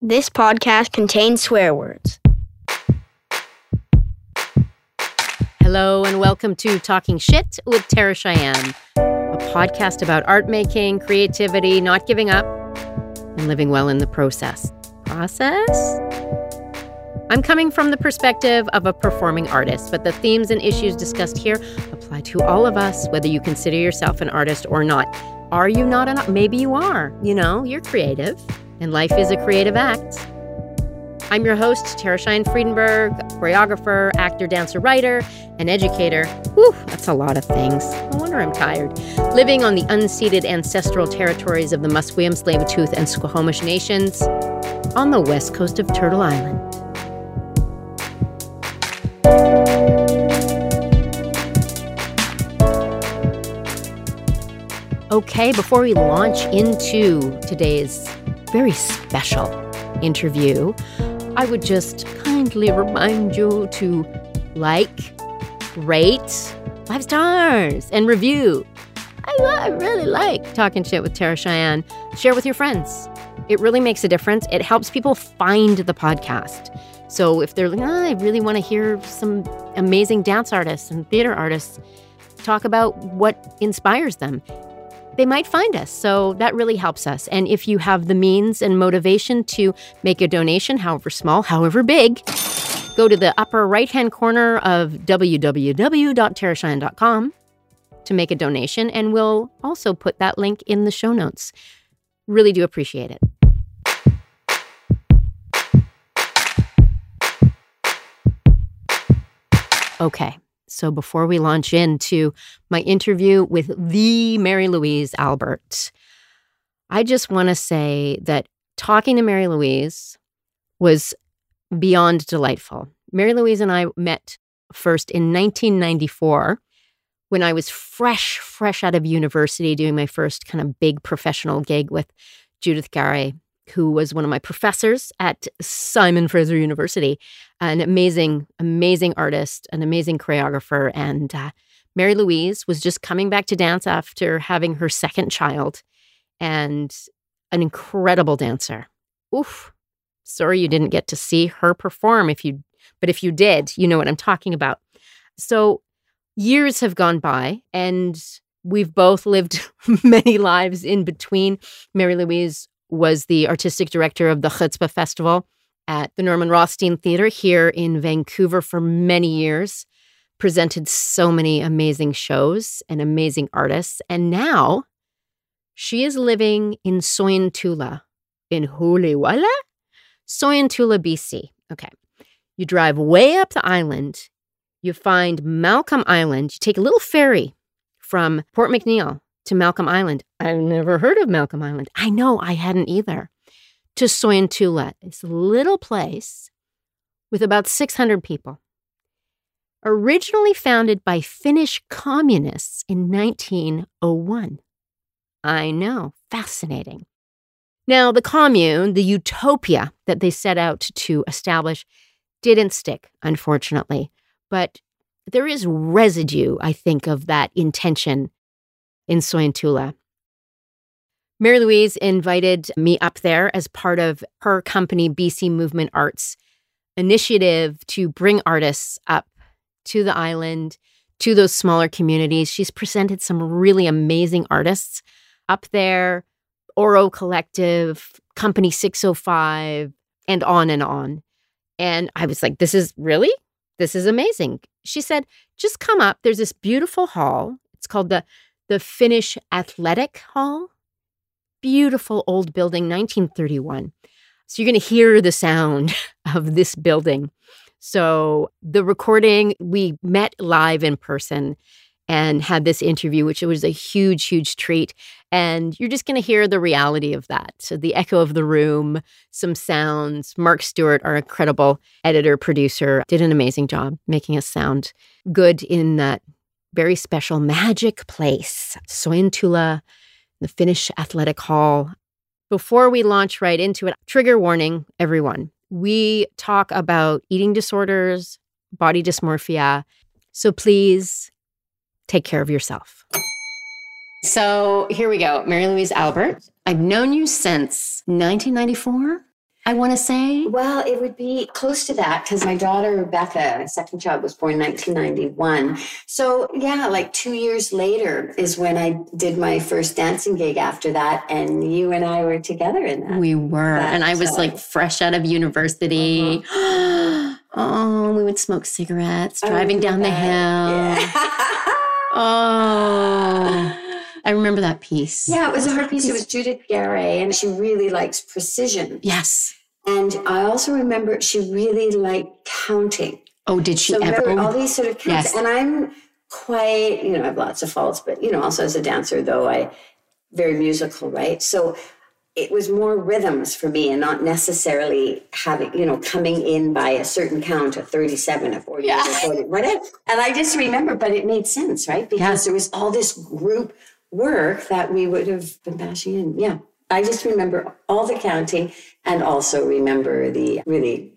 This podcast contains swear words. Hello, and welcome to Talking Shit with Tara Cheyenne, a podcast about art making, creativity, not giving up, and living well in the process. Process? I'm coming from the perspective of a performing artist, but the themes and issues discussed here apply to all of us, whether you consider yourself an artist or not. Are you not an maybe you are, you know, you're creative and life is a creative act. I'm your host, Cheyenne Friedenberg, choreographer, actor, dancer, writer, and educator. Whew, that's a lot of things. No wonder I'm tired. Living on the unceded ancestral territories of the Musqueam, Tsleil-Waututh, and Squamish nations on the west coast of Turtle Island. Okay, before we launch into today's very special interview, I would just kindly remind you to like, rate, five stars, and review. I, I really like talking shit with Tara Cheyenne. Share with your friends. It really makes a difference. It helps people find the podcast. So if they're like, oh, I really want to hear some amazing dance artists and theater artists talk about what inspires them, they might find us. So that really helps us. And if you have the means and motivation to make a donation, however small, however big, go to the upper right hand corner of www.taracheyenne.com to make a donation. And we'll also put that link in the show notes. Really do appreciate it. Okay. So before we launch into my interview with the Mary Louise Albert, I just want to say that talking to Mary Louise was beyond delightful. Mary Louise and I met first in 1994 when I was fresh, fresh out of university doing my first kind of big professional gig with Judith Garay who was one of my professors at Simon Fraser University, an amazing, amazing artist, an amazing choreographer. And uh, Mary Louise was just coming back to dance after having her second child and an incredible dancer. Oof. Sorry you didn't get to see her perform if you but if you did, you know what I'm talking about. So years have gone by and we've both lived many lives in between. Mary Louise was the artistic director of the Chutzpah Festival at the Norman Rothstein Theater here in Vancouver for many years. Presented so many amazing shows and amazing artists. And now she is living in Sointula in Huliwala, Sointula, BC. Okay. You drive way up the island, you find Malcolm Island, you take a little ferry from Port McNeill to Malcolm Island. I've never heard of Malcolm Island. I know I hadn't either. To Sointula, this little place with about 600 people. Originally founded by Finnish communists in 1901. I know, fascinating. Now, the commune, the utopia that they set out to establish, didn't stick, unfortunately. But there is residue, I think, of that intention in Sointula. Mary Louise invited me up there as part of her company, BC Movement Arts initiative to bring artists up to the island, to those smaller communities. She's presented some really amazing artists up there, Ouro Collective, Company 605, and on and on. And I was like, this is really? This is amazing. She said, just come up. There's this beautiful hall. It's called the the Finnish Athletic Hall. Beautiful old building, 1931. So you're going to hear the sound of this building. So the recording, we met live in person and had this interview, which was a huge, huge treat. And you're just going to hear the reality of that. So the echo of the room, some sounds. Marc Stewart, our incredible editor, producer, did an amazing job making us sound good in that very special magic place, Sointula, the Finnish Athletic Hall. Before we launch right into it, trigger warning, everyone. We talk about eating disorders, body dysmorphia. So please take care of yourself. So here we go. Mary Louise Albert. I've known you since 1994. I want to say. Well, it would be close to that because my daughter Rebecca, second child, was born in 1991. So yeah, like two years later is when I did my first dancing gig. After that, and you and I were together in that. We were, That, and I was uh, like fresh out of university. oh, we would smoke cigarettes driving down the hill. Yeah. Oh, I remember that piece. yeah, it was a her piece. It was Judith Garay, and she really likes precision. Yes. And I also remember she really liked counting. Oh, did she So ever? remember all these sort of counts. Yes. And I'm quite, you know, I have lots of faults, but you know, also as a dancer, though I very musical, right? So it was more rhythms for me and not necessarily having, you know, coming in by a certain count, of 37, a 40, a 40, whatever. And I just remember, but it made sense, right? Because Yeah. there was all this group work that we would have been bashing in. Yeah. I just remember all the counting and also remember the really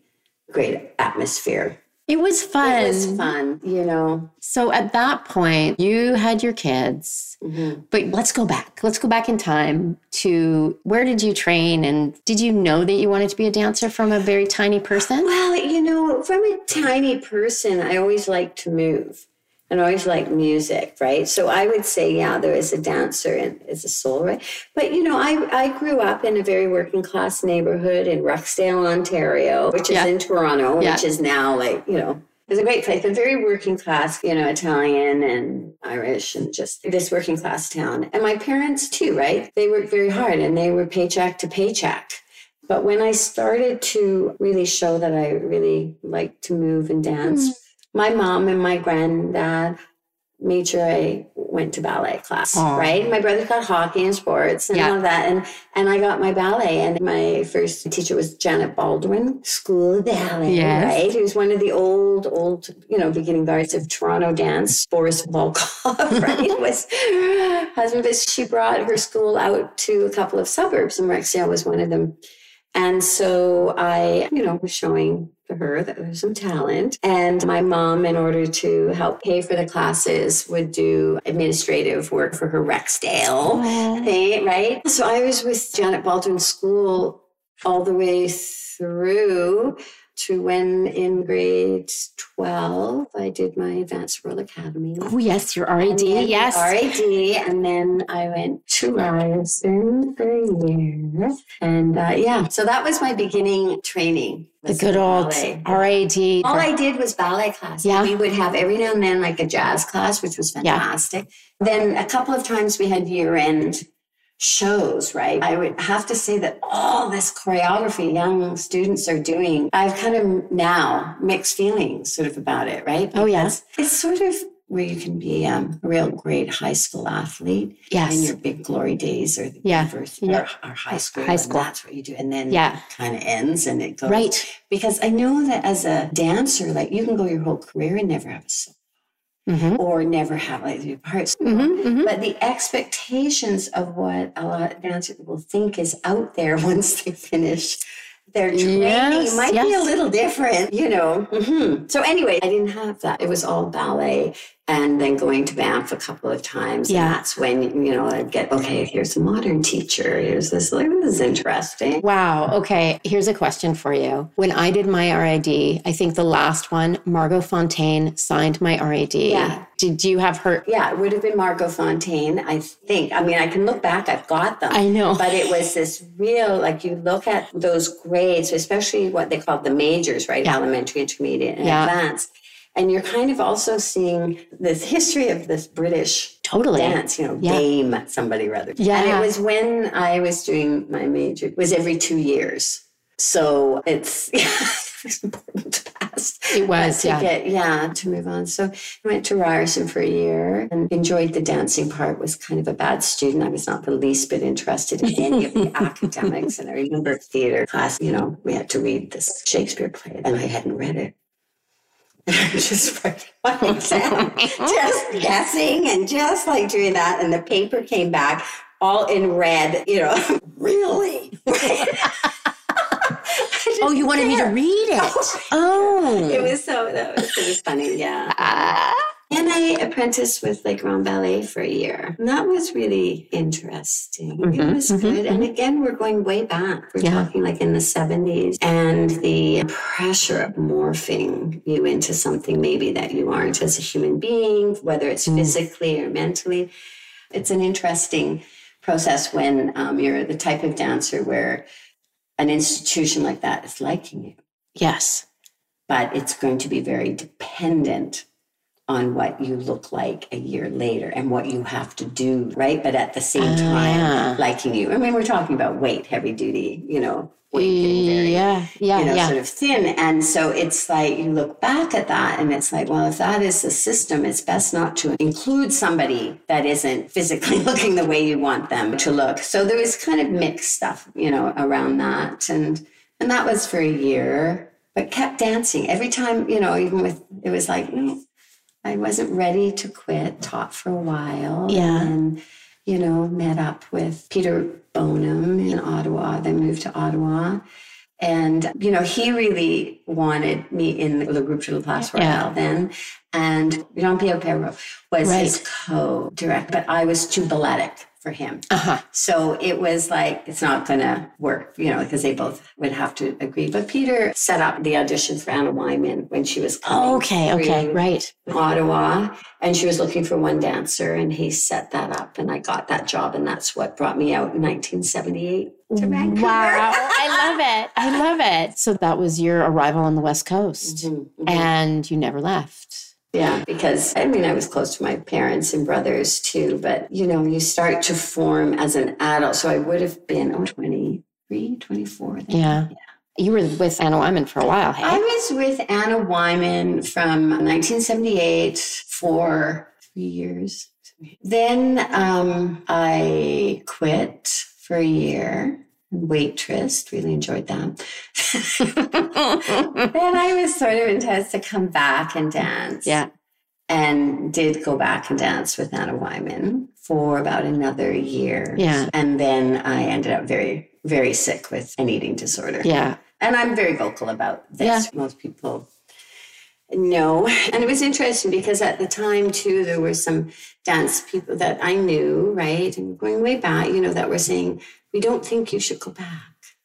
great atmosphere. it was fun. It was fun, you know. So at that point, you had your kids. Mm-hmm. But let's go back. Let's go back in time to where did you train and did you know that you wanted to be a dancer from a very tiny person? Well, you know, from a tiny person, I always liked to move and always liked music, right? So I would say, yeah, there is a dancer and is a soul, right? But, you know, I, I grew up in a very working class neighborhood in Rexdale, Ontario, which is Yeah. in Toronto, Yeah. which is now like, you know, it's a great place, but very working class, you know, Italian and Irish and just this working class town. And my parents too, right? They worked very hard and they were paycheck to paycheck. But when I started to really show that I really like to move and dance, hmm. My mom and my granddad made sure I went to ballet class, Aw. right? My brother got hockey and sports and Yeah. all of that. And and I got my ballet. And my first teacher was Janet Baldwin, School of Ballet, Yes. right? Who's one of the old, old, you know, beginning guards of Toronto dance. Boris Volkoff, right? was husband. But she brought her school out to a couple of suburbs, and Rexdale was one of them. And so I, you know, was showing to her that there's some talent. And my mom, in order to help pay for the classes, would do administrative work for her Rexdale thing, right? So I was with Janet Baldwin School all the way through to when in grade 12 I did my Advanced World Academy. Oh, yes, your RAD. Yes. RAD, and then I went to Ryerson for a year. And uh, yeah, so that was my beginning training. The good old ballet. RAD. All I did was ballet class. Yeah. We would have every now and then like a jazz class, which was Yeah. fantastic. Then a couple of times we had year end shows, right? I would have to say that all this choreography young students are doing, I've kind of now mixed feelings sort of about it, right? Oh. Because It's sort of where you can be um, a real great high school athlete Yes. in your big glory days or the Yeah. university Yeah. or, or high school. High school. that's what you do. And then Yeah. kind of ends and it goes. Right. Because I know that as a dancer, like you can go your whole career and never have a solo Mm-hmm. or never have like your parts. Mm-hmm. But the expectations of what a lot of dancers will think is out there once they finish their training Yes, might be a little different, you know. Mhm. So anyway, I didn't have that. It was all ballet and then going to Banff a couple of times. Yeah. And that's when, you know, I'd get, okay, here's a modern teacher. Here's this, like, this is interesting. Wow. Okay. Here's a question for you. When I did my RAD, I think the last one, Margot Fonteyn signed my RAD. Yeah. Did you have her? Yeah, it would have been Margot Fonteyn, I think. I mean, I can look back, I've got them. I know. But it was this real, like you look at those grades, especially what they call the majors, right? Yeah. Elementary, intermediate, and Yeah. advanced. And you're kind of also seeing this history of this British Totally. dance, you know, Yeah. dame somebody rather. Yeah. And it was when I was doing my major, it was every two years. So it's, yeah, it's important to pass. It was, to yeah. get, yeah, to move on. So I went to Ryerson for a year and enjoyed the dancing part, was kind of a bad student. I was not the least bit interested in any of the academics. And I remember theater class, you know, we had to read this Shakespeare play and I hadn't read it. And I was just my just guessing and just like doing that. And the paper came back all in red, you know, really? Oh, you wanted me to read it. Oh. It was so, that was, it was funny, yeah. Ah. Then I apprenticed with Les Grands Ballets for a year. And that was really interesting. Mhm, It was mhm, good. And again, we're going way back. We're Yeah. talking like in the 70s. And the pressure of morphing you into something maybe that you aren't as a human being, whether it's Mm. physically or mentally. It's an interesting process when um, you're the type of dancer where an institution like that is liking you Yes. but it's going to be very dependent on what you look like a year later and what you have to do, right? But at the same time, yeah. liking you. I mean, we're talking about weight, heavy duty, you know, weight very, Yeah. Yeah. you know, yeah. sort of thin. And so it's like you look back at that and it's like, well, if that is the system, it's best not to include somebody that isn't physically looking the way you want them to look. So there was kind of mixed stuff, you know, around that. And and that was for a year, but kept dancing. Every time, you know, even with it was like, no, I wasn't ready to quit, taught for a while. Yeah. And, you know, met up with Peter Boneham in Ottawa, then moved to Ottawa. And, you know, he really wanted me in the Groupe de la Place Royale Yeah. then. And Jean-Pierre Perreault was his co-director, but I was too balletic for him. Uh huh. So it was like, it's not going to work, you know, because they both would have to agree. But Peter set up the audition for Anna Wyman when she was coming Okay. Okay. Right. Ottawa, and she was looking for one dancer, and he set that up, and I got that job, and that's what brought me out in 1978 to Vancouver. Wow. I love it. I love it. So that was your arrival on the West Coast, Mhm, mhm. and you never left. Yeah, because I mean, I was close to my parents and brothers too, but you know, you start to form as an adult. So I would have been oh, 23, 24. then. Yeah. You were with Anna Wyman for a while, hey? I was with Anna Wyman from 1978 for three years. Then um, I quit for a year. Waitress, really enjoyed that. then I was sort of intense to come back and dance. yeah. And did go back and dance with Anna Wyman for about another year. Yeah. And then I ended up very, very sick with an eating disorder. Yeah. And I'm very vocal about this. Most people know. And it was interesting because at the time, too, there were some dance people that I knew, right? And going way back, you know, that were saying, we don't think you should go back.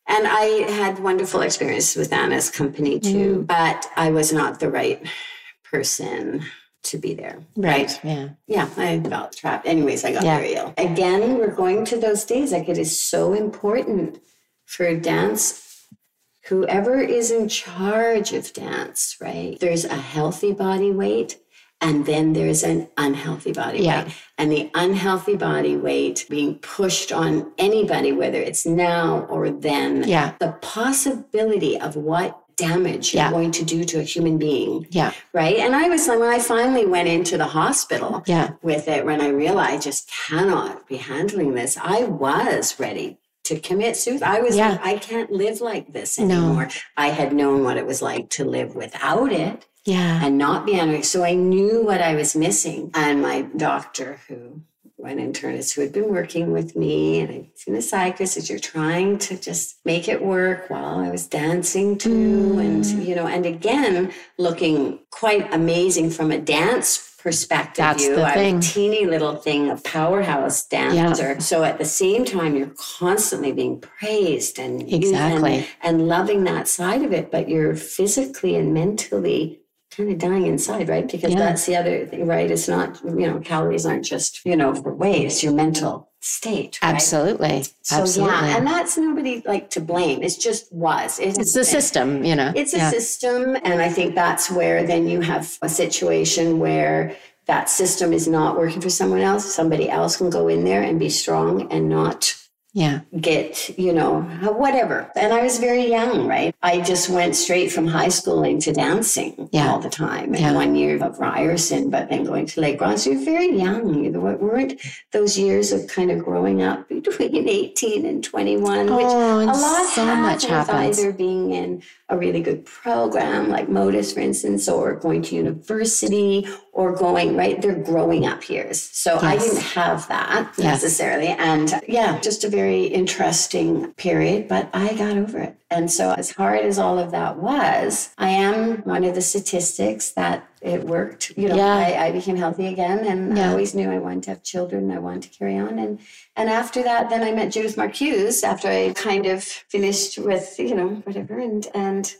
And I had wonderful experiences with Anna's company, too, mm-hmm. but I was not the right person to be there. Right. Yeah. Yeah, I felt trapped. Anyways, I got Yeah. very ill. Again, we're going to those days. Like it is so important for dance. Whoever is in charge of dance, right? There's a healthy body weight and then there's an unhealthy body Yeah. weight. And the unhealthy body weight being pushed on anybody, whether it's now or then, Yeah. the possibility of what damage Yeah. you're going to do to a human being Yeah. right? And I was like, when I finally went into the hospital Yeah. with it, when I realized I just cannot be handling this, I was ready to commit suicide. I was Yeah. like, I can't live like this No. anymore. I had known what it was like to live without it Yeah. and not be anorexic. So I knew what I was missing. And my doctor, who an internist who had been working with me, and I'd seen a psychiatrist, said, You're trying to just make it work while I was dancing too. And, Mm. you know, and again, looking quite amazing from a dance perspective. That's you. the I'm thing. a teeny little thing, a powerhouse dancer. So at the same time, you're constantly being praised and Exactly. and, and loving that side of it, but you're physically and mentally kind of dying inside, right? Because Yeah. that's the other thing, right? It's not, you know, calories aren't just, you know, for weight, it's your mental state. Right? Absolutely. So Absolutely. yeah, and that's nobody like to blame. It just was. It it's the been. system, you know. It's a yeah. system, and I think that's where then you have a situation where that system is not working for someone else. Somebody else can go in there and be strong and not Yeah. get, you know, whatever. And I was very young, right? I just went straight from high school into dancing Yeah. all the time. And Yeah. one year of Ryerson, but then going to Lake Ross. You're very young. You weren't those years of kind of growing up between 18 and 21, which Oh, and a lot so much happens happens. either being in a really good program like Modus, for instance, or going to university, or going, right? They're growing mm. up years. So I didn't have that Yes. necessarily. And yeah, just a very interesting period, but I got over it. And so, as hard as all of that was, I am one of the statistics that it worked. You know, Yeah. I, I became healthy again, and I always knew I wanted to have children. I wanted to carry on, and and after that, then I met Judith Marcuse after I kind of finished with you know whatever, and and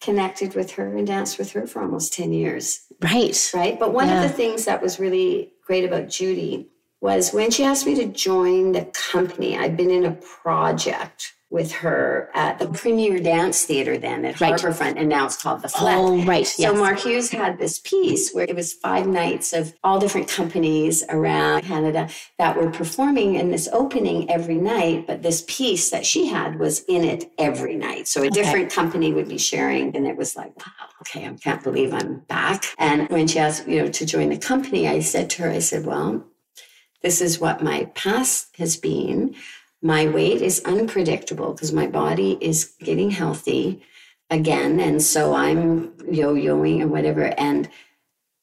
connected with her and danced with her for almost ten years Right. right? But one Yeah. of the things that was really great about Judy was when she asked me to join the company, I'd been in a project with her at the Premier Dance Theater then at Right. Harbourfront, and now it's called the oh, Fleck. Oh, right. So yes. Mark Hughes had this piece where it was five nights of all different companies around Canada that were performing in this opening every night, but this piece that she had was in it every night. So a different company would be sharing, and it was like, wow, okay, I can't believe I'm back. And when she asked, you know, to join the company, I said to her, I said, well, this is what my past has been. My weight is unpredictable because my body is getting healthy again. And so I'm yo yoing and whatever. And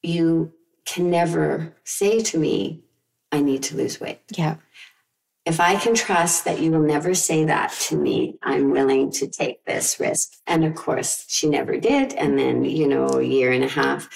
you can never say to me, I need to lose weight. yeah. If I can trust that you will never say that to me, I'm willing to take this risk. And of course, she never did. And then, you know, a year and a half,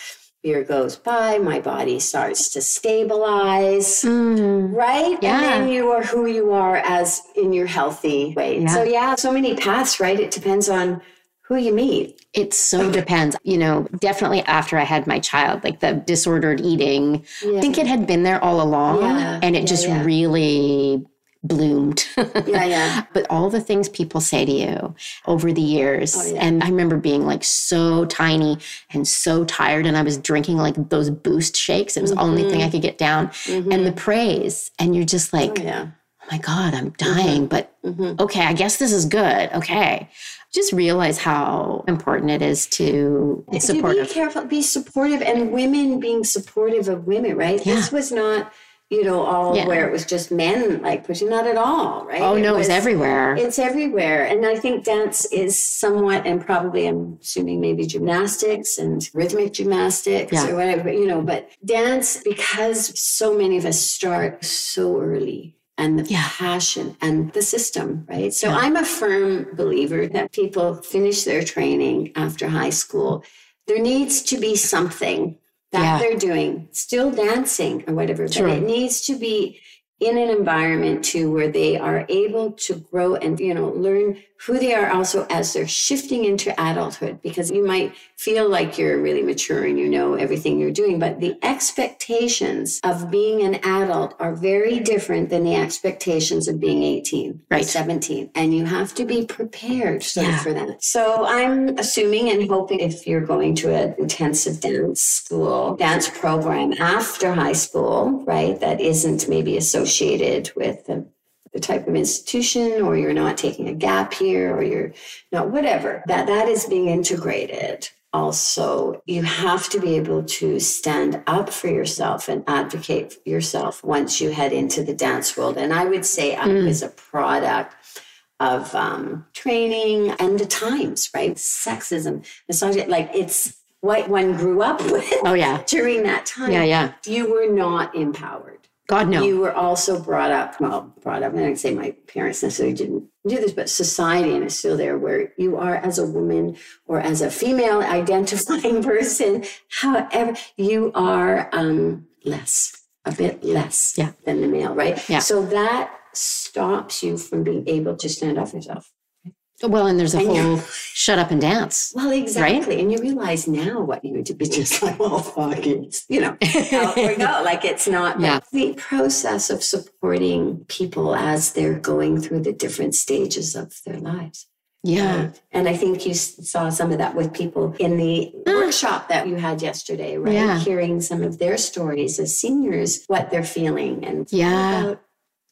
year goes by, my body starts to stabilize. Mm. Right? Yeah. And then you are who you are as in your healthy way. Yeah. So, yeah, so many paths, right? It depends on who you meet. It so depends. You know, definitely after I had my child, like the disordered eating, I think it had been there all along Yeah, and it yeah, just yeah. really bloomed. Yeah, yeah. But all the things people say to you over the years. Oh, yeah. And I remember being like so tiny and so tired. And I was drinking like those boost shakes. It was the only thing I could get down. And the praise. And you're just like, Mm-hmm. Oh, yeah. oh my God, I'm dying. But Mhm. okay, I guess this is good. Okay. Just realize how important it is to be To be supportive. careful, be supportive, and women being supportive of women, right? Yeah. This was not, you know, all Yeah. where it was just men like pushing, not at all, right? Oh no, it's everywhere. It's everywhere. And I think dance is somewhat, and probably I'm assuming maybe gymnastics and rhythmic gymnastics Yeah. or whatever, you know, but dance, because so many of us start so early and the Yeah. passion and the system, right? So. I'm a firm believer that people finish their training after high school. There needs to be something that Yeah. they're doing, still dancing or whatever, but it needs to be in an environment too where they are able to grow and you know learn who they are also as they're shifting into adulthood because you might feel like you're really mature and you know everything you're doing but the expectations of being an adult are very different than the expectations of being 18 or Right. 17 and you have to be prepared Yeah. for that so i'm assuming and hoping if you're going to an intensive dance school dance program after high school right that isn't maybe associated with the, the type of institution or you're not taking a gap here or you're not whatever that that is being integrated also you have to be able to stand up for yourself and advocate for yourself once you head into the dance world and i would say i Mm. was a product of um, training and the times right sexism misogyny like it's what one grew up with Oh yeah. during that time Yeah, yeah. you were not empowered God no. you were also brought up, well, brought up, I I'd say my parents necessarily didn't do this, but society and it's still there where you are as a woman or as a female identifying person, however, you are um, less, a bit less Yeah. than the male, right? Yeah. So that stops you from being able to stand up for yourself. Well, and there's a And whole shut up and dance. Well, exactly. And you realize now what you would be just like, well, fuck it. You know, out we go. Like it's not Yeah. the process of supporting people as they're going through the different stages of their lives. Yeah. Right? And I think you saw some of that with people in the ah. workshop that you had yesterday, right? Yeah. Hearing some of their stories as seniors, what they're feeling and Yeah. about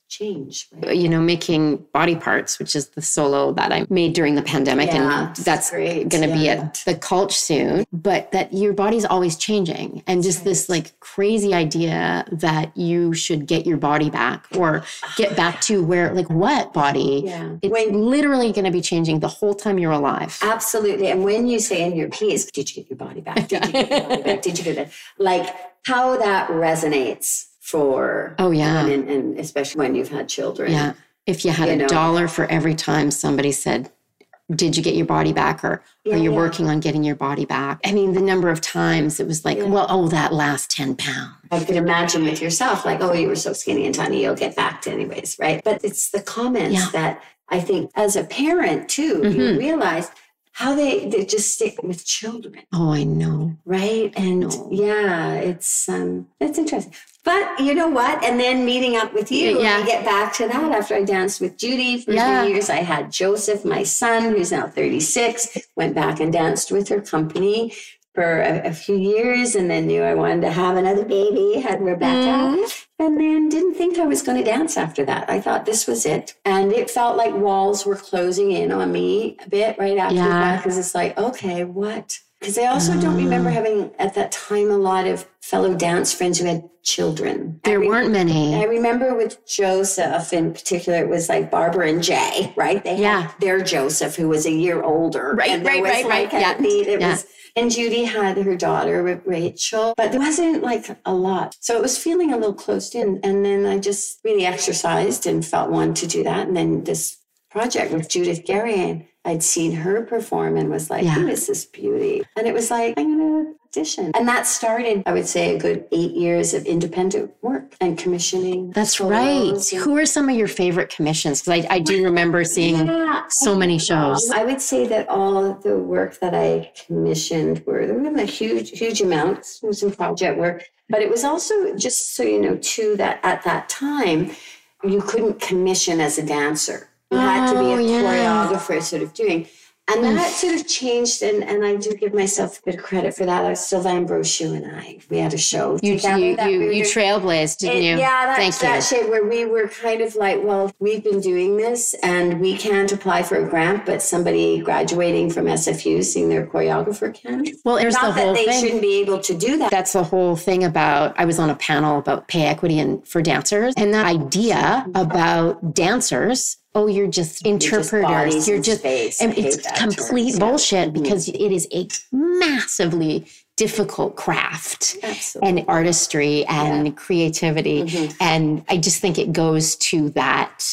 change. Right? you know, making body parts, which is the solo that I made during the pandemic. Yeah, and that's going to be at the Cultch soon. But that your body's always changing. And just this like crazy idea that you should get your body back or get back to where, like, what body? Yeah. It's When- literally going to be changing the whole time you're alive. Absolutely. And when you say in your piece, did you get your body back? Did you get your body back? Did you get that? Like how that resonates for Oh, yeah. women and especially when you've had children. Yeah. If you had You a know. dollar for every time somebody said, did you get your body back or Yeah, are you yeah. working on getting your body back? I mean, the number of times it was like, Yeah. well, oh, that last 10 pounds. I could imagine with yourself, like, oh, you were so skinny and tiny, you'll get back to anyways, right? But it's the comments that I think as a parent too, you Mhm. realize how they, they just stick with children. Oh, I know. right and know. yeah it's um it's interesting but you know what and then meeting up with you Yeah. we get back to that after i danced with judy for Yeah. three years i had joseph my son who's now 36 went back and danced with her company for a, a few years and then knew i wanted to have another baby had rebecca and then didn't think I was going to dance after that. I thought this was it. And it felt like walls were closing in on me a bit right after Yeah. that because it's like, okay, what? Because I also don't Ah. remember having at that time a lot of fellow dance friends who had children. There re- weren't many. I remember with Joseph in particular, it was like Barbara and Jay, right? They had Yeah. their Joseph who was a year older. Right, and right, right, like right. Yeah. beat. It Yeah. was and Judy had her daughter with Rachel, but there wasn't like a lot. So it was feeling a little closed in. And then I just really exercised and felt one to do that. And then this project with Judith Garay, I'd seen her perform and was like, Yeah. who is this beauty? And it was like, I'm going to And that started, I would say, a good eight years of independent work and commissioning. That's right. solos Who are some of your favorite commissions? Because I, I do remember seeing Yeah. so many shows. I would say that all of the work that I commissioned were there wasn't a huge, huge amount. It was some project work, but it was also just so you know too that at that time you couldn't commission as a dancer. You had to be Oh, a yeah. choreographer, sort of doing. And that sort of changed, and, and I do give myself a bit of credit for that. Sylvain Brochu and I, we had a show You, together you, you, we you trailblazed, didn't It- you? Yeah, that's Thank that you. shit where we were kind of like, well, we've been doing this and we can't apply for a grant, but somebody graduating from SFU seeing their choreographer can. Well, there's Not the whole that they thing. shouldn't be able to do that. That's the whole thing about. I was on a panel about pay equity and for dancers, and that idea about dancers. Oh, you're just interpreters. You're just, space. I and it's complete term. Yeah. bullshit because it is a massively difficult craft Absolutely. and artistry and creativity, Mm-hmm. and I just think it goes to that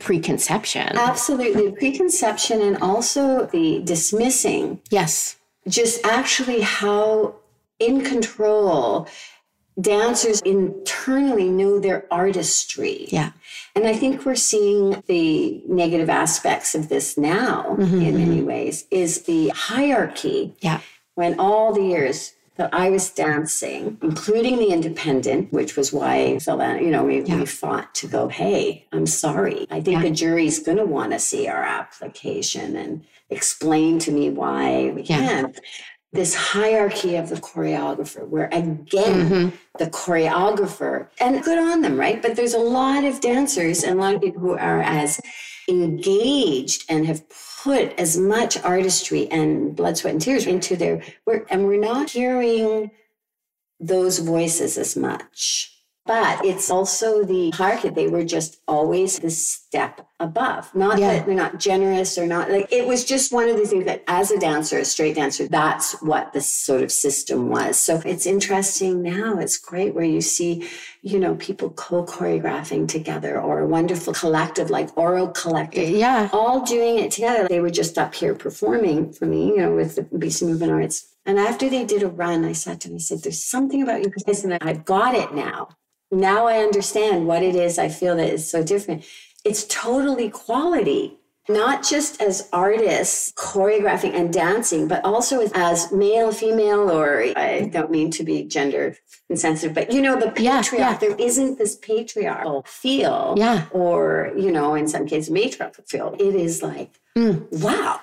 preconception. Absolutely. Preconception and also the dismissing, yes. just actually how in control dancers internally know their artistry. Yeah. And I think we're seeing the negative aspects of this now Mm-hmm, in many ways is the hierarchy Yeah. when all the years that I was dancing, including the independent, which was why so that, you know, we, we fought to go, hey, I'm sorry. I think Yeah. the jury's going to want to see our application and explain to me why we Yeah. can't. This hierarchy of the choreographer, where again, Mm-hmm. the choreographer, and good on them, right? But there's a lot of dancers and a lot of people who are as engaged and have put as much artistry and blood, sweat, and tears into their work. And we're not hearing those voices as much. But it's also the hierarchy. They were just always the step above. Not Yeah. that they're not generous or not like it was just one of the things that as a dancer, a straight dancer, that's what the sort of system was. So it's interesting now. It's great where you see, you know, people co-choreographing together or a wonderful collective like Ouro Collective Yeah. all doing it together. They were just up here performing for me, you know, with the BC Movement Arts. And after they did a run, I said to them, I said, there's something about you guys, and I've got it now. Now I understand what it is I feel that is so different. It's totally quality, not just as artists choreographing and dancing, but also as, male, female, or I don't mean to be gender insensitive, but you know, the patriarch, yeah. there isn't this patriarchal feel Yeah. or you know in some cases matriarchal feel it is like wow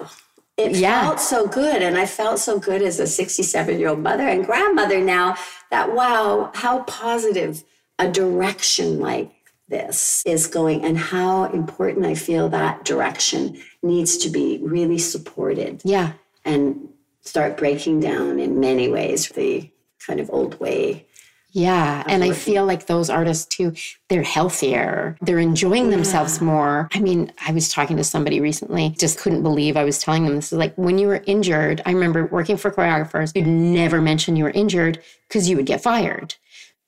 it Mm. Yeah. felt so good and i felt so good as a 67 year old mother and grandmother now that wow how positive a direction like this is going and how important I feel that direction needs to be really supported Yeah. and start breaking down in many ways the kind of old way. Yeah. And I feel like those artists too, they're healthier. They're enjoying themselves more. I mean, I was talking to somebody recently, just couldn't believe I was telling them this is like when you were injured. I remember working for choreographers, you'd never mention you were injured because you would get fired.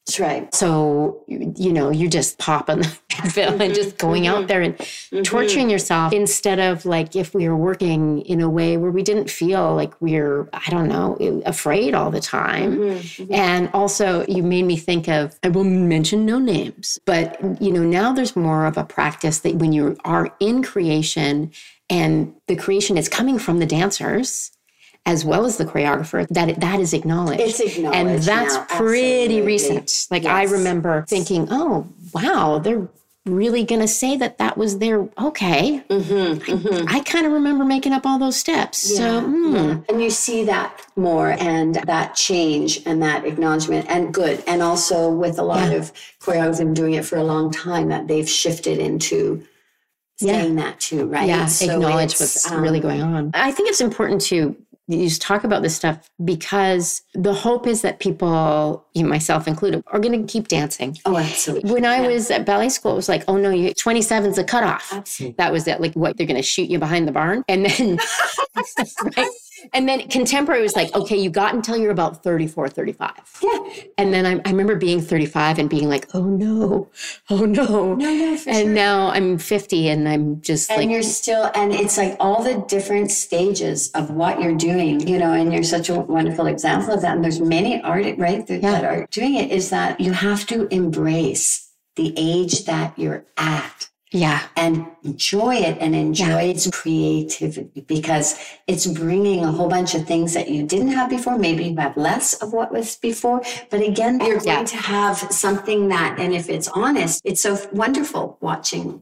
That's right. So, you, know, you just pop on the bill and just mm-hmm. going out mm-hmm. there and mm-hmm. torturing yourself instead of like if we were working in a way where we didn't feel like we are I don't know, afraid all the time. And also, you made me think of, I will mention no names, but, you know, now there's more of a practice that when you are in creation and the creation is coming from the dancers, as well as the choreographer, that it, that is acknowledged. It's acknowledged and that's now, pretty absolutely. recent. Like I remember thinking, oh wow, they're really going to say that that was their okay. Mm-hmm, I kind of remember making up all those steps. so hmm, Yeah. And you see that more and that change and that acknowledgement and good. And also with a lot Yeah. of choreographers been doing it for a long time that they've shifted into Yeah. saying that too, right? yeah, So acknowledge what's really um, going on. I think it's important to you just talk about this stuff because the hope is that people, you myself included, are going to keep dancing. Oh, absolutely. When I Yeah. was at ballet school, it was like, oh no, you 27 is the cutoff. Absolutely. That was it. Like what they're going to shoot you behind the barn, and then, right? And then contemporary was like, okay, you got until you're about 34, 35. Yeah. And then I, I remember being 35 and being like, oh no, oh no. No, no, for and sure. now I'm 50 and I'm just and like, you're still and it's like all the different stages of what you're doing you know and you're such a wonderful example of that and there's many artists right that, Yeah. that are doing it is that you have to embrace the age that you're at yeah, and enjoy it and enjoy its creativity because it's bringing a whole bunch of things that you didn't have before. Maybe you have less of what was before, but again, you're going Yeah. to have something that, and if it's honest, it's so wonderful watching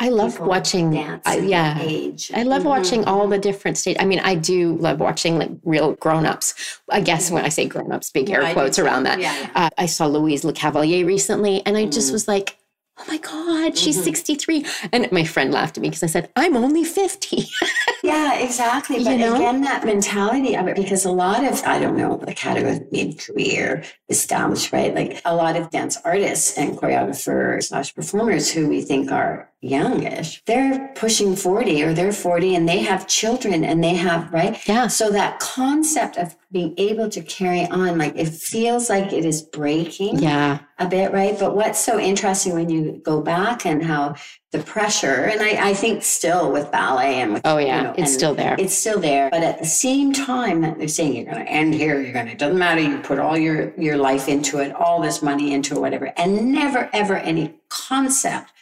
I love watching. dance I, yeah. age. I love Mhm. watching all the different states. I mean, I do love watching like real grown-ups. I guess when I say grown-ups, big air Yeah, quotes around that. Yeah, yeah. Uh, I saw Louise Lecavalier recently, and I just Mm. was like, "Oh my God, she's Mm-hmm. 63!" And my friend laughed at me because I said, "I'm only 50." Yeah, exactly. You But know? again, that mentality of it, because a lot of, I don't know, the category of mid career established, right? Like a lot of dance artists and choreographers slash performers who we think are youngish, they're pushing 40 or they're 40 and they have children and they have, right? Yeah. So that concept of being able to carry on, like it feels like it is breaking yeah, a bit, right? But what's so interesting when you go back and how the pressure, and I, I think still with ballet and with, oh you yeah, know, it's still there. it's still there. But at the same time that they're saying you're going to end here, you're going to, it doesn't matter. You put all your, your life into it, all this money into it, whatever, and never, ever any concept.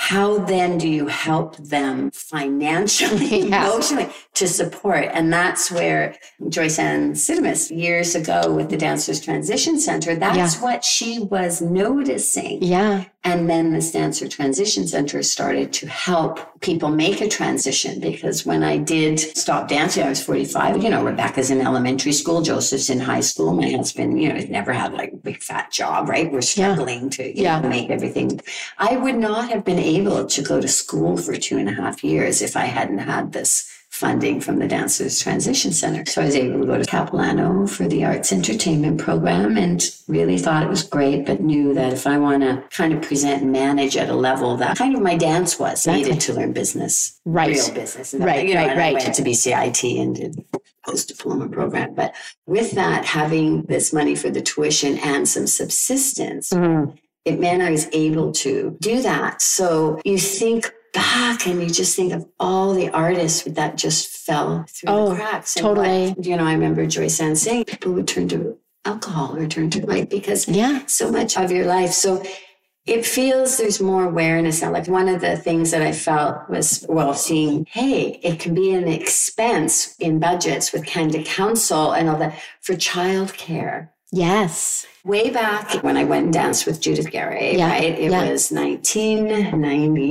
How then do you help them financially, Yeah. emotionally to support? And that's where Joysanne Sidimus years ago with the Dancers Transition Center, that's what she was noticing. yeah, And then this Dancer Transition Center started to help people make a transition because when I did stop dancing, I was 45. You know, Rebecca's in elementary school, Joseph's in high school. My husband, you know, never had like a big fat job, right? We're struggling to you Yeah. know, make everything. I would not have been able to go to school for two and a half years if I hadn't had this funding from the Dancers Transition Center. So I was able to go to Capilano for the arts entertainment program and really thought it was great, but knew that if I want to kind of present and manage at a level that kind of my dance was, I needed to learn business, Right. real business. And Right, you know, right, and I went to BCIT and did post diploma program. But with that, having this money for the tuition and some subsistence, Mhm. it meant I was able to do that. So you think back and you just think of all the artists that just fell through Oh, the cracks. and totally. what- you know, I remember Joysanne saying people would turn to alcohol or turn to right because yeah, so much of your life. So it feels there's more awareness now. Like one of the things that I felt was, well, seeing, hey, it can be an expense in budgets with Canada Council and all that for childcare. Yes, Way back when I went and danced with Judith Garay, Yeah, right? It yeah. was 1990.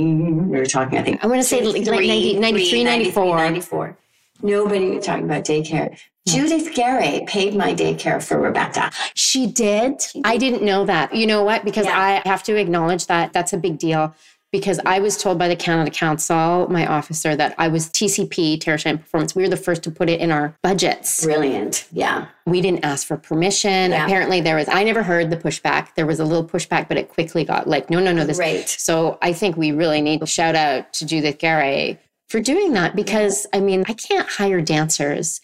We were talking, I think. I want to say like 93, 90, 93, 94. 94. Nobody was talking about daycare. Judith Garay paid my daycare for Rebecca. She did. I didn't know that. You know what? Because Yeah. I have to acknowledge that that's a big deal. Because I was told by the Canada Council, my officer, that I was TCP, Tara Cheyenne Performance. We were the first to put it in our budgets. Brilliant. Yeah. We didn't ask for permission. Yeah. Apparently, there was, I never heard the pushback. There was a little pushback, but it quickly got like, no, no, no, this. Right. So I think we really need to shout out to Judith Garay for doing that because I mean, I can't hire dancers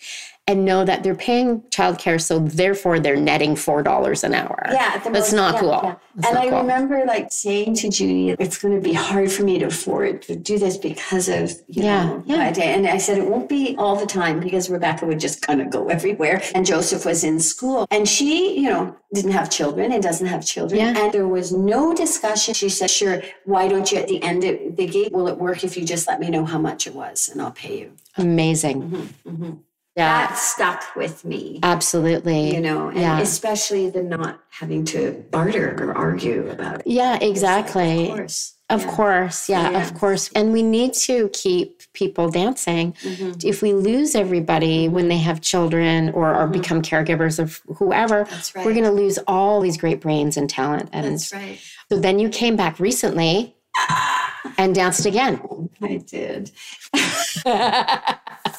and know that they're paying childcare, so therefore they're netting four dollars an hour. Yeah, the that's most- not yeah, cool. yeah. That's and not I cool. remember like saying to Judy, it's going to be hard for me to afford to do this because of, you Yeah, know, yeah. my day. And I said, it won't be all the time because Rebecca would just kind of go everywhere. And Joseph was in school and she, you know, didn't have children and doesn't have children. Yeah. And there was no discussion. She said, sure, why don't you at the end of the gate, will it work if you just let me know how much it was and I'll pay you? Amazing. Mhm. Yeah, That stuck with me. absolutely. You know, and Yeah. especially the not having to barter or argue about it. yeah, It's like, exactly. Of course. Of Yeah. course, yeah, Yeah. of course. And we need to keep people dancing. Mhm. If we lose everybody when they have children or, or become caregivers of whoever, That's right. we're going to lose all these great brains and talent. And That's right. so then you came back recently and danced again. I did.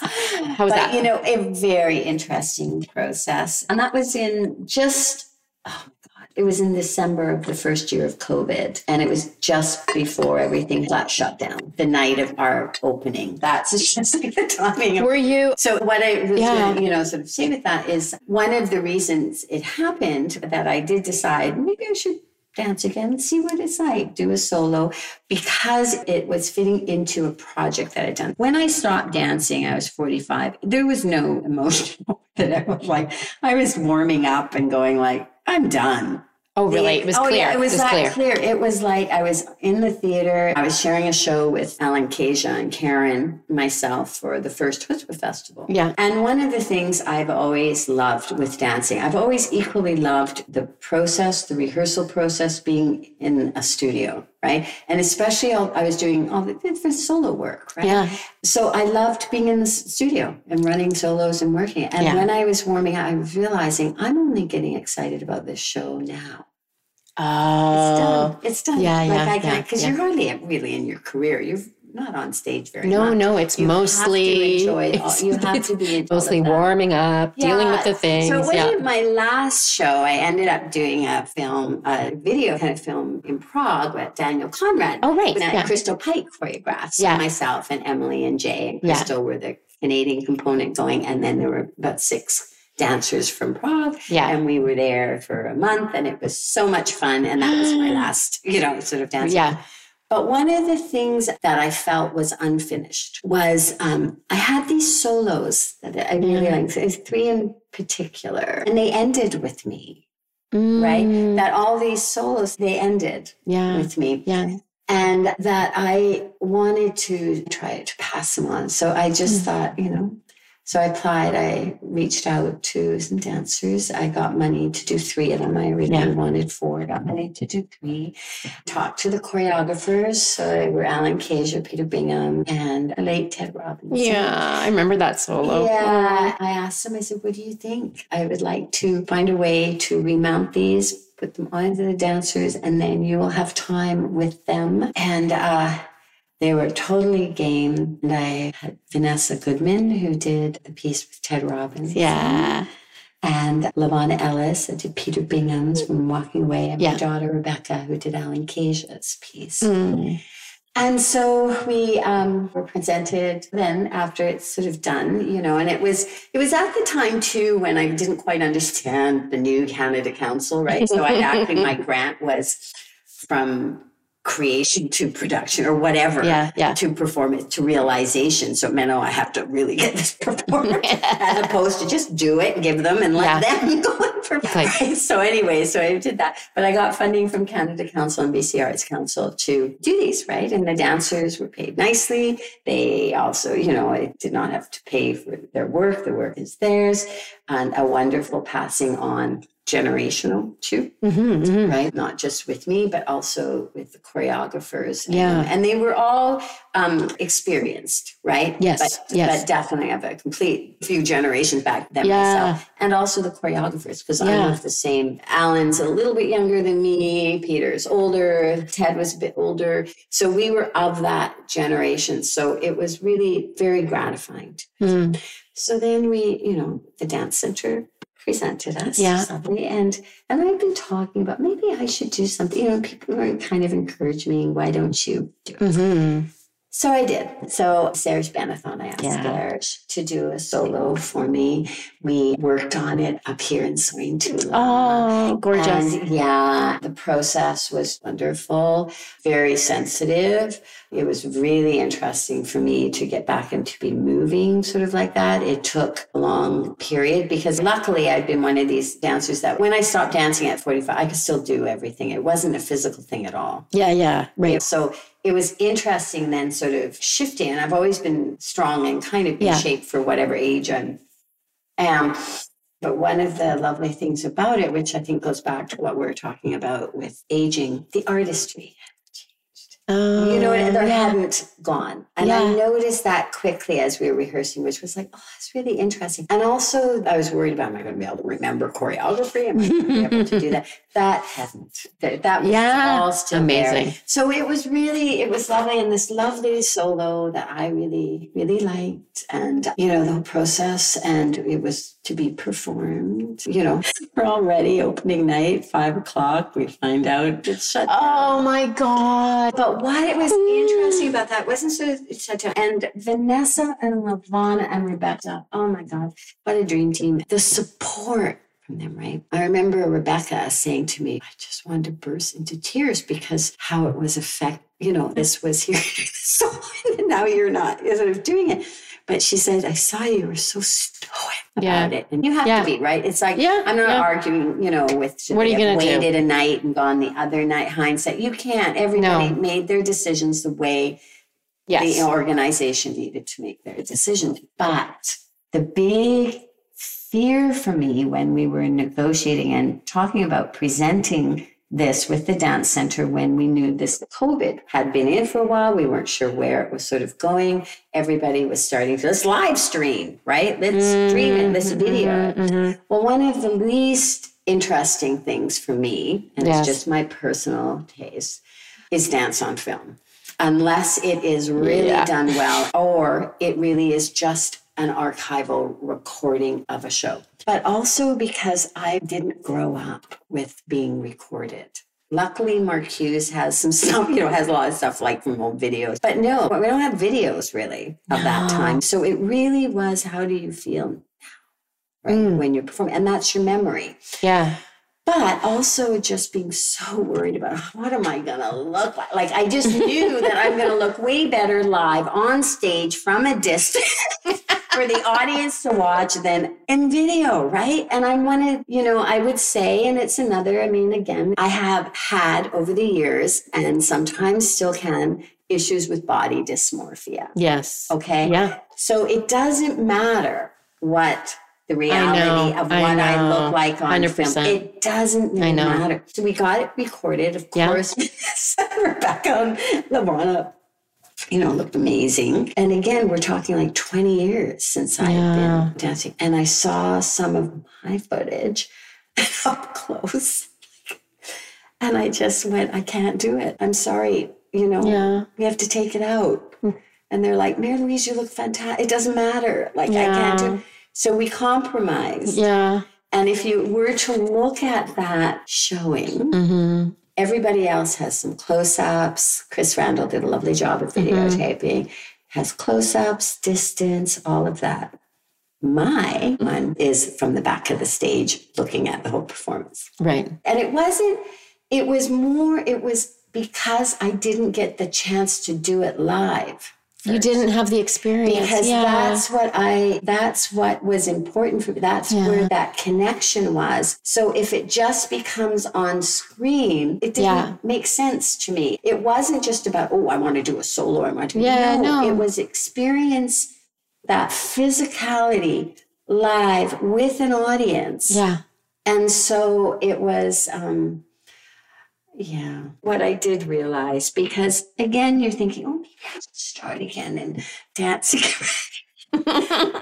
How was but that? you know, a very interesting process. And that was in just oh my god. It was in December of the first year of COVID. And it was just before everything got shut down. The night of our opening. That's just like the timing of Were you? So what I was Yeah. going to, you know, sort of say with that is one of the reasons it happened that I did decide maybe I should dance again, see what it's like, do a solo, because it was fitting into a project that I'd done. When I stopped dancing, I was 45. There was no emotion that I was like, I was warming up and going like, I'm done. Oh, really? It was oh, clear. Yeah, it was, that clear. clear. It was like I was in the theater. I was sharing a show with Allen Kaeja and Karen, myself, for the first Chutzpah Festival. Yeah. And one of the things I've always loved with dancing, I've always equally loved the process, the rehearsal process, being in a studio, right? And especially all, I was doing all the, the solo work, right? Yeah. So I loved being in the studio and running solos and working. And Yeah. when I was warming up, I was realizing I'm only getting excited about this show now. It's Oh. done. It's done. Yeah, like yeah, I yeah, can't because yeah. you're hardly really in your career. You're not on stage very No, much. no, no, it's You have to mostly enjoy it all. You have to be mostly warming up, dealing with the Yeah. things. So when yeah. my last show, I ended up doing a film, a video kind of film in Prague with Daniel Conrad. Oh, right. That Yeah. Crystal Pite choreographed. So Yeah. myself and Emily and Jay and Yeah. Crystal were the Canadian component going, and then there were about six dancers from Prague. Yeah. And we were there for a month, and it was so much fun. And that was my last, you know, sort of dance. Yeah. But one of the things that I felt was unfinished was um, I had these solos that I really Mm. liked, three in particular, and they ended with me, right? Mm, That all these solos, they ended Yeah. with me. Yeah. And that I wanted to try to pass them on. So I just Mm. thought, you know, so I applied, I reached out to some dancers. I got money to do three of them. I originally Yeah. wanted four, I got money to do three. Talked to the choreographers. So they were Allen Kaeja, Peter Bingham, and late Ted Robinson. Yeah. I remember that solo. Yeah, I asked them, I said, what do you think? I would like to find a way to remount these, put them onto the dancers, and then you will have time with them. And uh, they were totally game. And I had Vanessa Goodman, who did the piece with Ted Robbins. Yeah. And Lavana Ellis, that did Peter Bingham's from Walking Away, and Yeah. my daughter Rebecca, who did Allen Kaeja's piece. Mm. And so we um, were presented then after it's sort of done, you know, and it was it was at the time too when I didn't quite understand the new Canada Council, right? So I actually my grant was from creation to production or whatever Yeah. Yeah. to perform it to realization. So it meant, oh, I have to really get this performed as opposed to just do it, give them and let them go and perform. Like- so anyway, so I did that. But I got funding from Canada Council and BC Arts Council to do these, right? And the dancers were paid nicely. They also, you know, I did not have to pay for their work. The work is theirs. And a wonderful passing on generational too, Mm-hmm, mm-hmm. right? Not just with me, but also with the choreographers. And, Yeah. and they were all um, experienced, right? Yes, But, yes. but definitely of a complete few generations back than Yeah. myself. And also the choreographers, because Yeah. I'm of the same. Allen's a little bit younger than me. Peter's older. Ted was a bit older. So we were of that generation. So it was really very gratifying. Mm. So then we, you know, the dance center presented us. Yeah. Somebody, and and I've been talking about maybe I should do something. You know, people are kind of encouraging me, why don't you do it? Mm-hmm. So I did. So Serge Bennathan, I asked Yeah. Serge to do a solo for me. We worked on it up here in Sointula. Oh, gorgeous. And yeah, the process was wonderful, very sensitive. It was really interesting for me to get back and to be moving sort of like that. It took a long period because luckily I'd been one of these dancers that when I stopped dancing at 45, I could still do everything. It wasn't a physical thing at all. yeah, yeah, right. So it was interesting then sort of shifting. And I've always been strong and kind of in Yeah. shape for whatever age I am. But one of the lovely things about it, which I think goes back to what we are talking about with aging, the artistry. Oh, you know, oh, there yeah. hadn't gone. And I noticed that quickly as we were rehearsing, which was like, oh, that's really interesting. And also, I was worried about, am I going to be able to remember choreography? Am I going to be able to do that? That hadn't. That, was Yeah. all still there. Amazing. So it was really, it was lovely. And this lovely solo that I really, really liked. And, you know, the whole process. And it was to be performed. You know, we're all ready, opening night, five o'clock. We find out it's shut down. Oh my God. But what it was interesting about that wasn't so shut down. And Vanessa and Lavana and Rebecca, oh my God, what a dream team. The support from them, right? I remember Rebecca saying to me, I just wanted to burst into tears because how it was affect, you know, this was here. so and now you're not sort of doing it. But she said, I saw you were so stoic Yeah. about it. And you have Yeah. to be, right? It's like, Yeah, I'm not yeah. arguing, you know, with What are you gonna do? waited a night and gone the other night hindsight. You can't. Everybody No. made their decisions the way Yes. the organization needed to make their decisions. But the big fear for me when we were negotiating and talking about presenting this with the dance center when we knew this COVID had been in for a while. We weren't sure where it was sort of going. Everybody was starting to let's live stream, right? Let's stream it, let's video it. Mhm. Well, one of the least interesting things for me, and Yes. it's just my personal taste, is dance on film. Unless it is really Yeah. done well, or it really is just an archival recording of a show. But also because I didn't grow up with being recorded. Luckily, Mark Hughes has some stuff, you know, has a lot of stuff like from old videos. But no, we don't have videos really of that time. So it really was how do you feel now? Right? Mm. When you're performing. And that's your memory. Yeah. But also just being so worried about what am I gonna look like? Like I just knew that I'm gonna look way better live on stage from a distance for the audience to watch than in video, right? And I wanted, you know, I would say, and it's another, I mean, again, I have had over the years and sometimes still can issues with body dysmorphia. Yes. Okay. Yeah. So it doesn't matter what the reality know, of what I, know. look like on 100%. film. It doesn't really I know. matter. So we got it recorded, of Yeah. course. Rebecca and Lavana, you know, looked amazing. And again, we're talking like 20 years since I've Yeah. been dancing. And I saw some of my footage up close. And I just went, I can't do it. I'm sorry. You know, Yeah. we have to take it out. And they're like, Mary Louise, you look fantastic. It doesn't matter. Like, I can't do Yeah. So we compromised. Yeah. And if you were to look at that showing, Mm-hmm. Everybody else has some close ups. Chris Randall did a lovely job of videotaping, mm-hmm. has close ups, distance, all of that. My one is from the back of the stage looking at the whole performance. Right. And it wasn't, it was more, it was because I didn't get the chance to do it live. You didn't have the experience. Because yeah. that's what I, that's what was important for me. That's Yeah. where that connection was. So if it just becomes on screen, it didn't Yeah. make sense to me. It wasn't just about, oh, I want to do a solo. I want to. Yeah, no. It was experience that physicality live with an audience yeah. And so it was, um, yeah, what I did realize because again, you're thinking, oh, maybe I should start again and dance again.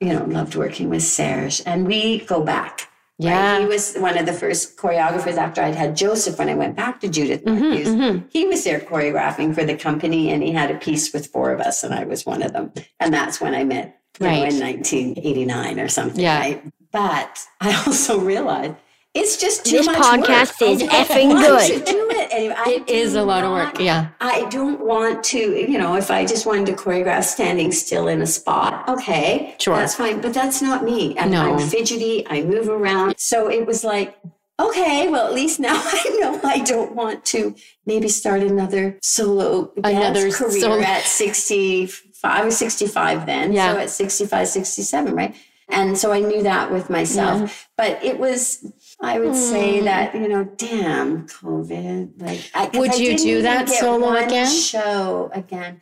you know, loved working with Serge, and we go back. right? Yeah. he was one of the first choreographers after I'd had Joseph when I went back to Judith Mhm, Marcuse. mhm. He was there choreographing for the company, and he had a piece with four of us, and I was one of them. And that's when I met, you know, Right. in 1989 or something. Yeah. Right? But I also realized it's just too This much podcast work. is effing good. do it. anyway. I It is do a lot of work. Yeah. I don't want to, you know, if I just wanted to choreograph standing still in a spot, okay, Sure. that's fine. But that's not me. I'm, No. I'm fidgety. I move around. So it was like, okay, well, at least now I know I don't want to maybe start another solo dance Another career solo- at 65. I was 65 then. Yeah. So at 65, 67, right? And so I knew that with myself. But it was, I would say Hmm. that, you know, damn COVID. Like, I, Would you do that solo again? Show again.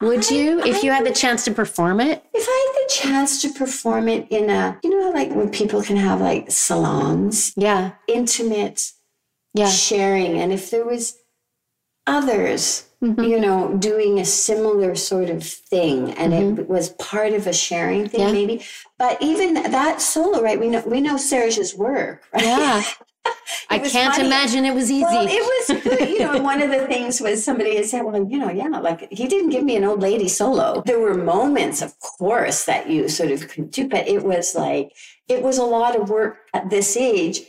Would I- you, if you had the chance to perform it? If I had the chance to perform it in a, you know, like when people can have like salons, Yeah. intimate Yeah. sharing, and if there was others, Mhm. you know, doing a similar sort of thing, and it was part of a sharing thing, Mm-hmm. Yeah. maybe. But even that solo, right? We know we know Serge's work, right? Yeah. I can't funny. imagine it was easy. Well, it was good. You know, one of the things was somebody had said, well, you know, yeah, like he didn't give me an old lady solo. There were moments, of course, that you sort of could do, but it was like, it was a lot of work at this age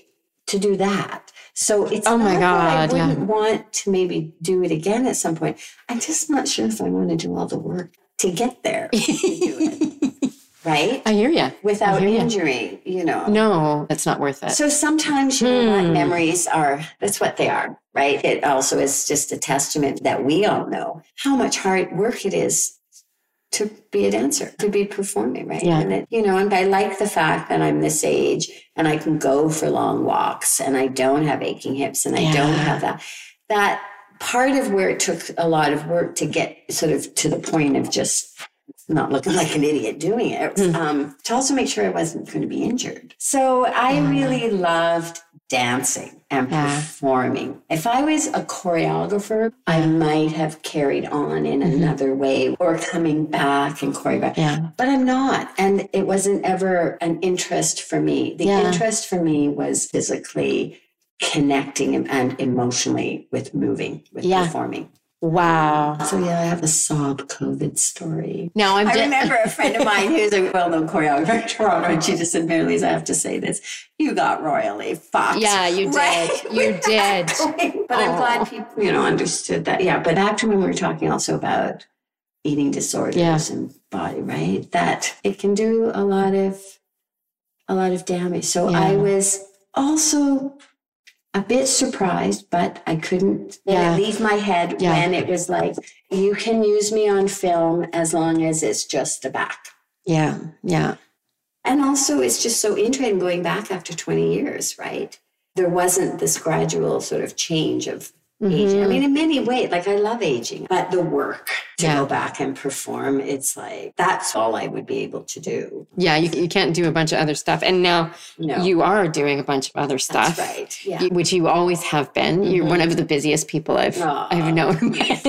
to do that. So it's Oh my God, I wouldn't want to maybe do it again at some point. I'm just not sure if I want to do all the work to get there, to right? I hear you. Without hear injury, you know. No, it's not worth it. So sometimes, you know what, Hmm. memories are, that's what they are, right? It also is just a testament that we all know how much hard work it is to be a dancer, to be performing, right? Yeah. And it, you know, and I like the fact that I'm this age and I can go for long walks and I don't have aching hips and I don't have that. That part of where it took a lot of work to get sort of to the point of just not looking like an idiot doing it, Hmm. um, to also make sure I wasn't going to be injured. So I really loved dancing and Yeah. performing. If I was a choreographer, I might have carried on in Mm-hmm. another way or coming back and choreograph. yeah. But I'm not. And it wasn't ever an interest for me. The Yeah. interest for me was physically connecting and, emotionally with moving, with performing. Wow. So yeah, I have a sob COVID story. Now I'm I remember a friend of mine who's a well-known choreographer in Toronto, and she just said, Marlies, I have to say this. You got royally fucked. Yeah, you Right? did. You did. going. But I'm glad people, you know, understood that. Yeah. But back to when we were talking also about eating disorders Yeah. and body, right? That it can do a lot of a lot of damage. So I was also a bit surprised, but I couldn't Yeah. leave my head Yeah. when it was like, you can use me on film as long as it's just the back. yeah, yeah. And also, it's just so interesting going back after 20 years, right? There wasn't this gradual sort of change of aging. I mean, in many ways, like I love aging, but the work to Yeah. go back and perform, it's like that's all I would be able to do. Yeah, you, you can't do a bunch of other stuff. And now No, you are doing a bunch of other stuff. that's right. Yeah. Which you always have been. You're Mhm. one of the busiest people I've Aw, I've known. Yeah.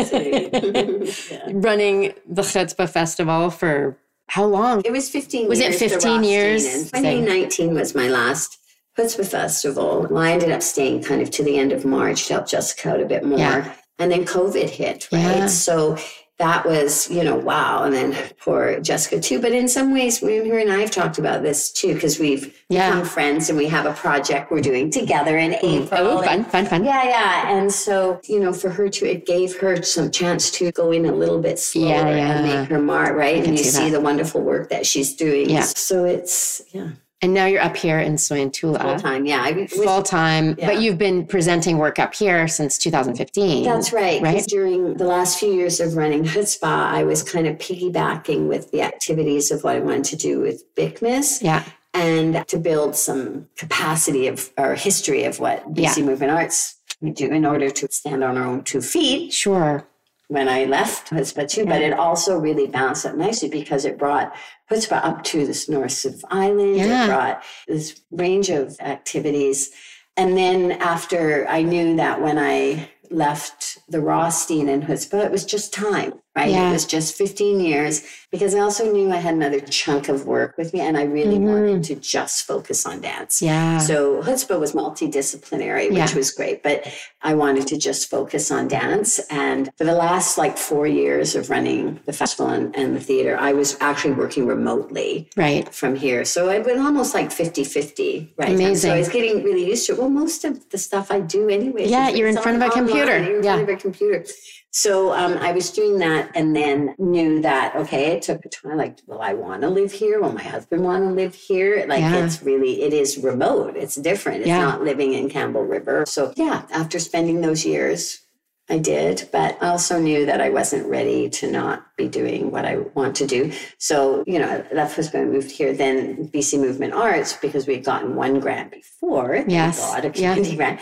Running the Chutzpah Festival for how long? It was 15 Was it years. to 15 years? 2019 was my last Chutzpah Festival. Well, I ended up staying kind of to the end of March to help Jessica out a bit more. Yeah. And then COVID hit, right? Yeah. So that was, you know, wow. And then poor Jessica too. But in some ways, we, her and I have talked about this too, because we've Yeah. become friends and we have a project we're doing together in oh, April. Oh, fun, fun, fun. yeah, yeah. And so, you know, for her to, it gave her some chance to go in a little bit slower Yeah, and yeah. make her mark, right? And you see see that. the wonderful work that she's doing. Yeah. So it's, yeah, And now you're up here in full Sointula. time. Yeah. I, with- Full time, Yeah. but you've been presenting work up here since 2015. that's right. Right. During the last few years of running Chutzpah, I was kind of piggybacking with the activities of what I wanted to do with BICMIS Yeah, and to build some capacity of or history of what BC Yeah. Movement Arts we do in order to stand on our own two feet. sure. When I left Chutzpah too, but it also really balanced up nicely because it brought Chutzpah up to this North of Island. Yeah. It brought this range of activities. And then after I knew that when I left the Rothstein and Chutzpah, it was just time, right? Yeah. It was just 15 years because I also knew I had another chunk of work with me and I really Mhm. wanted to just focus on dance. Yeah. So Chutzpah was multidisciplinary, which Yeah. was great, but I wanted to just focus on dance. And for the last like four years of running the festival and, and the theater, I was actually working remotely right. from here. So I've been almost like 50 50, right? Amazing. So I was getting really used to it. Well, most of the stuff I do anyway. Yeah, you're in front of a computer. You're in Yeah. front of a computer. So um, I was doing that and then knew that, okay, it took a time like, will I want to live here? Will my husband want to live here? Like Yeah. it's really, it is remote. It's different. It's Yeah. not living in Campbell River. So yeah, after spending those years, I did, but I also knew that I wasn't ready to not be doing what I want to do. So, you know, that was when I moved here. Then BC Movement Arts, because we had gotten one grant before, Yes. God, a Yeah. community grant.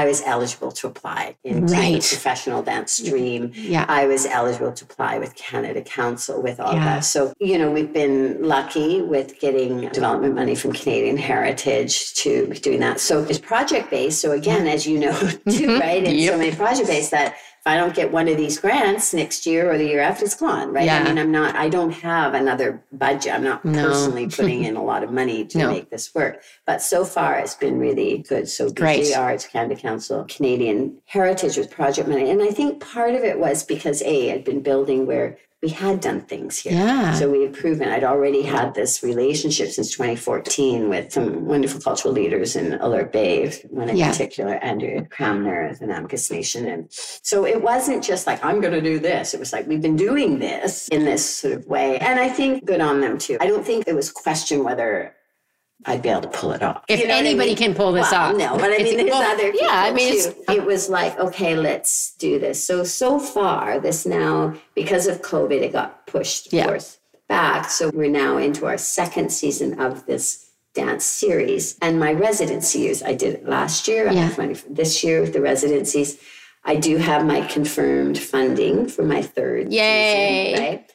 I was eligible to apply into Right. the professional dance stream. Yeah. I was eligible to apply with Canada Council with all Yeah. that. So, you know, we've been lucky with getting development money from Canadian Heritage to be doing that. So it's project based. So again, as you know too, mm-hmm. right? It's Yep. so many project based that if I don't get one of these grants next year or the year after, it's gone, right? Yeah. I mean, I'm not, I don't have another budget. I'm not No. personally putting in a lot of money to No. make this work. But so far, it's been really good. So Great. BC Arts, Canada Council, Canadian Heritage with project money. And I think part of it was because A, I'd been building where we had done things here. Yeah. So we had proven I'd already had this relationship since 2014 with some wonderful cultural leaders in Alert Bay, one in Yeah. particular, Andrew Cranmer of the 'Namgis Nation. And so it wasn't just like, I'm going to do this. It was like, we've been doing this in this sort of way. And I think good on them too. I don't think it was question whether I'd be able to pull it off. If You know what I anybody mean? can pull this Well, off. No, but I mean, there's well, other people yeah, I mean, too. It was like, okay, let's do this. So, so far, this now, because of COVID, it got pushed, Yeah. course, back. So we're now into our second season of this dance series. And my residency years, I did it last year. Yeah. have money this year with the residencies. I do have my confirmed funding for my third Yay. season, right?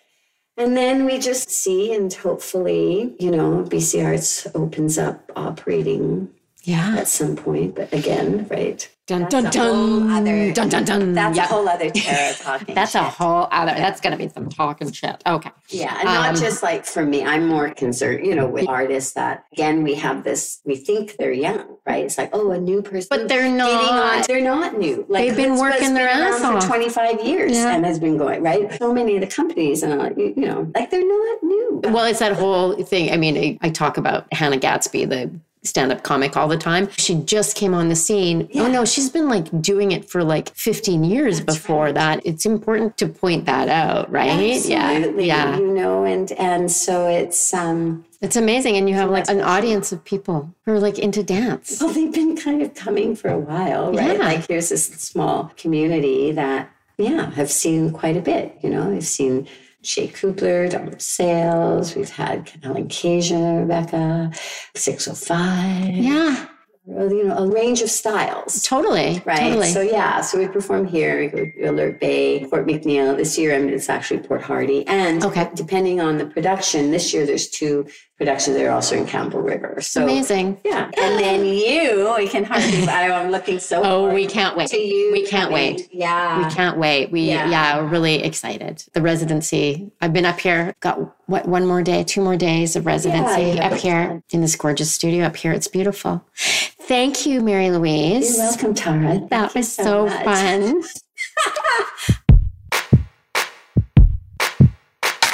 And then we just see, and hopefully, you know, BC Arts opens up operating Yeah. at some point. But again, right? Dun That's dun a whole dun. other- dun dun dun. That's Yeah. a whole other Tara talking. That's a whole other. That's gonna be some talking shit. Okay. Yeah, and not Um, just like for me. I'm more concerned, you know, with artists that again we have this. We think they're young, right? It's like, oh, a new person, But they're getting not. on. They're not new. Like They've been working their been ass off. for 25 years Yeah. and has been going right. So many of the companies, and uh, you, you know, like they're not new. Well, it's that whole thing. I mean, I, I talk about Hannah Gadsby, the stand-up comic all the time. She just came on the scene. Oh no, she's been like doing it for like 15 years before that. It's important to point that out, right? Absolutely, Yeah. Yeah. you know, and and so it's um. It's amazing. And you have like an audience of people who are like into dance. Well, they've been kind of coming for a while, right? Yeah. Like here's this small community that, yeah, have seen quite a bit. You know, I've seen Shay Kuebler, Donald Sales. We've had Ellen Kaeja, Rebecca, 605. Yeah, you know, a range of styles. totally. Right. Totally. So yeah, so we perform here, we go to Alert Bay, Port McNeill. This year, I mean, it's actually Port Hardy. And Okay. depending on the production, this year there's two productions that are also in Campbell River. So Amazing. yeah. And then you, we can hardly, I'm looking so Oh, we can't wait. to you. We can't coming. wait. Yeah. We can't wait. We yeah. Yeah. we're really excited. The residency. I've been up here. Got what one more day, two more days of residency have up here in this gorgeous studio up here. It's beautiful. Thank you, Mary Louise. You're welcome, Tara. Thank That you was so, much. fun.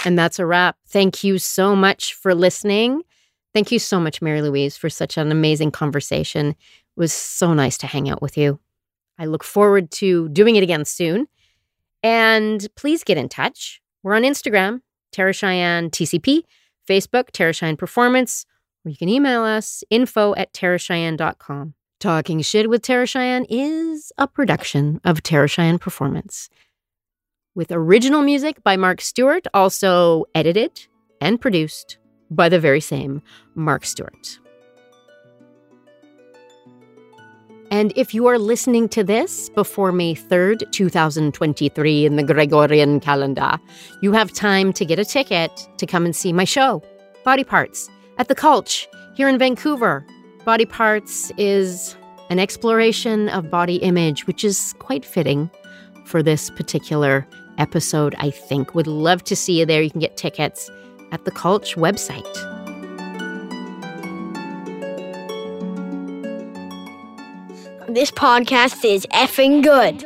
And that's a wrap. Thank you so much for listening. Thank you so much, Mary Louise, for such an amazing conversation. It was so nice to hang out with you. I look forward to doing it again soon. And please get in touch. We're on Instagram, Tara Cheyenne TCP, Facebook, Tara Cheyenne Performance, or you can email us info at taracheyenne.com. Talking Shit with Tara Cheyenne is a production of Tara Cheyenne Performance. With original music by Marc Stewart, also edited and produced by the very same Marc Stewart. And if you are listening to this before May 3rd, 2023, in the Gregorian calendar, you have time to get a ticket to come and see my show, Body Parts, at the Cultch here in Vancouver. Body Parts is an exploration of body image, which is quite fitting for this particular episode, I think. Would love to see you there. You can get tickets at the Cultch website. This podcast is effing good.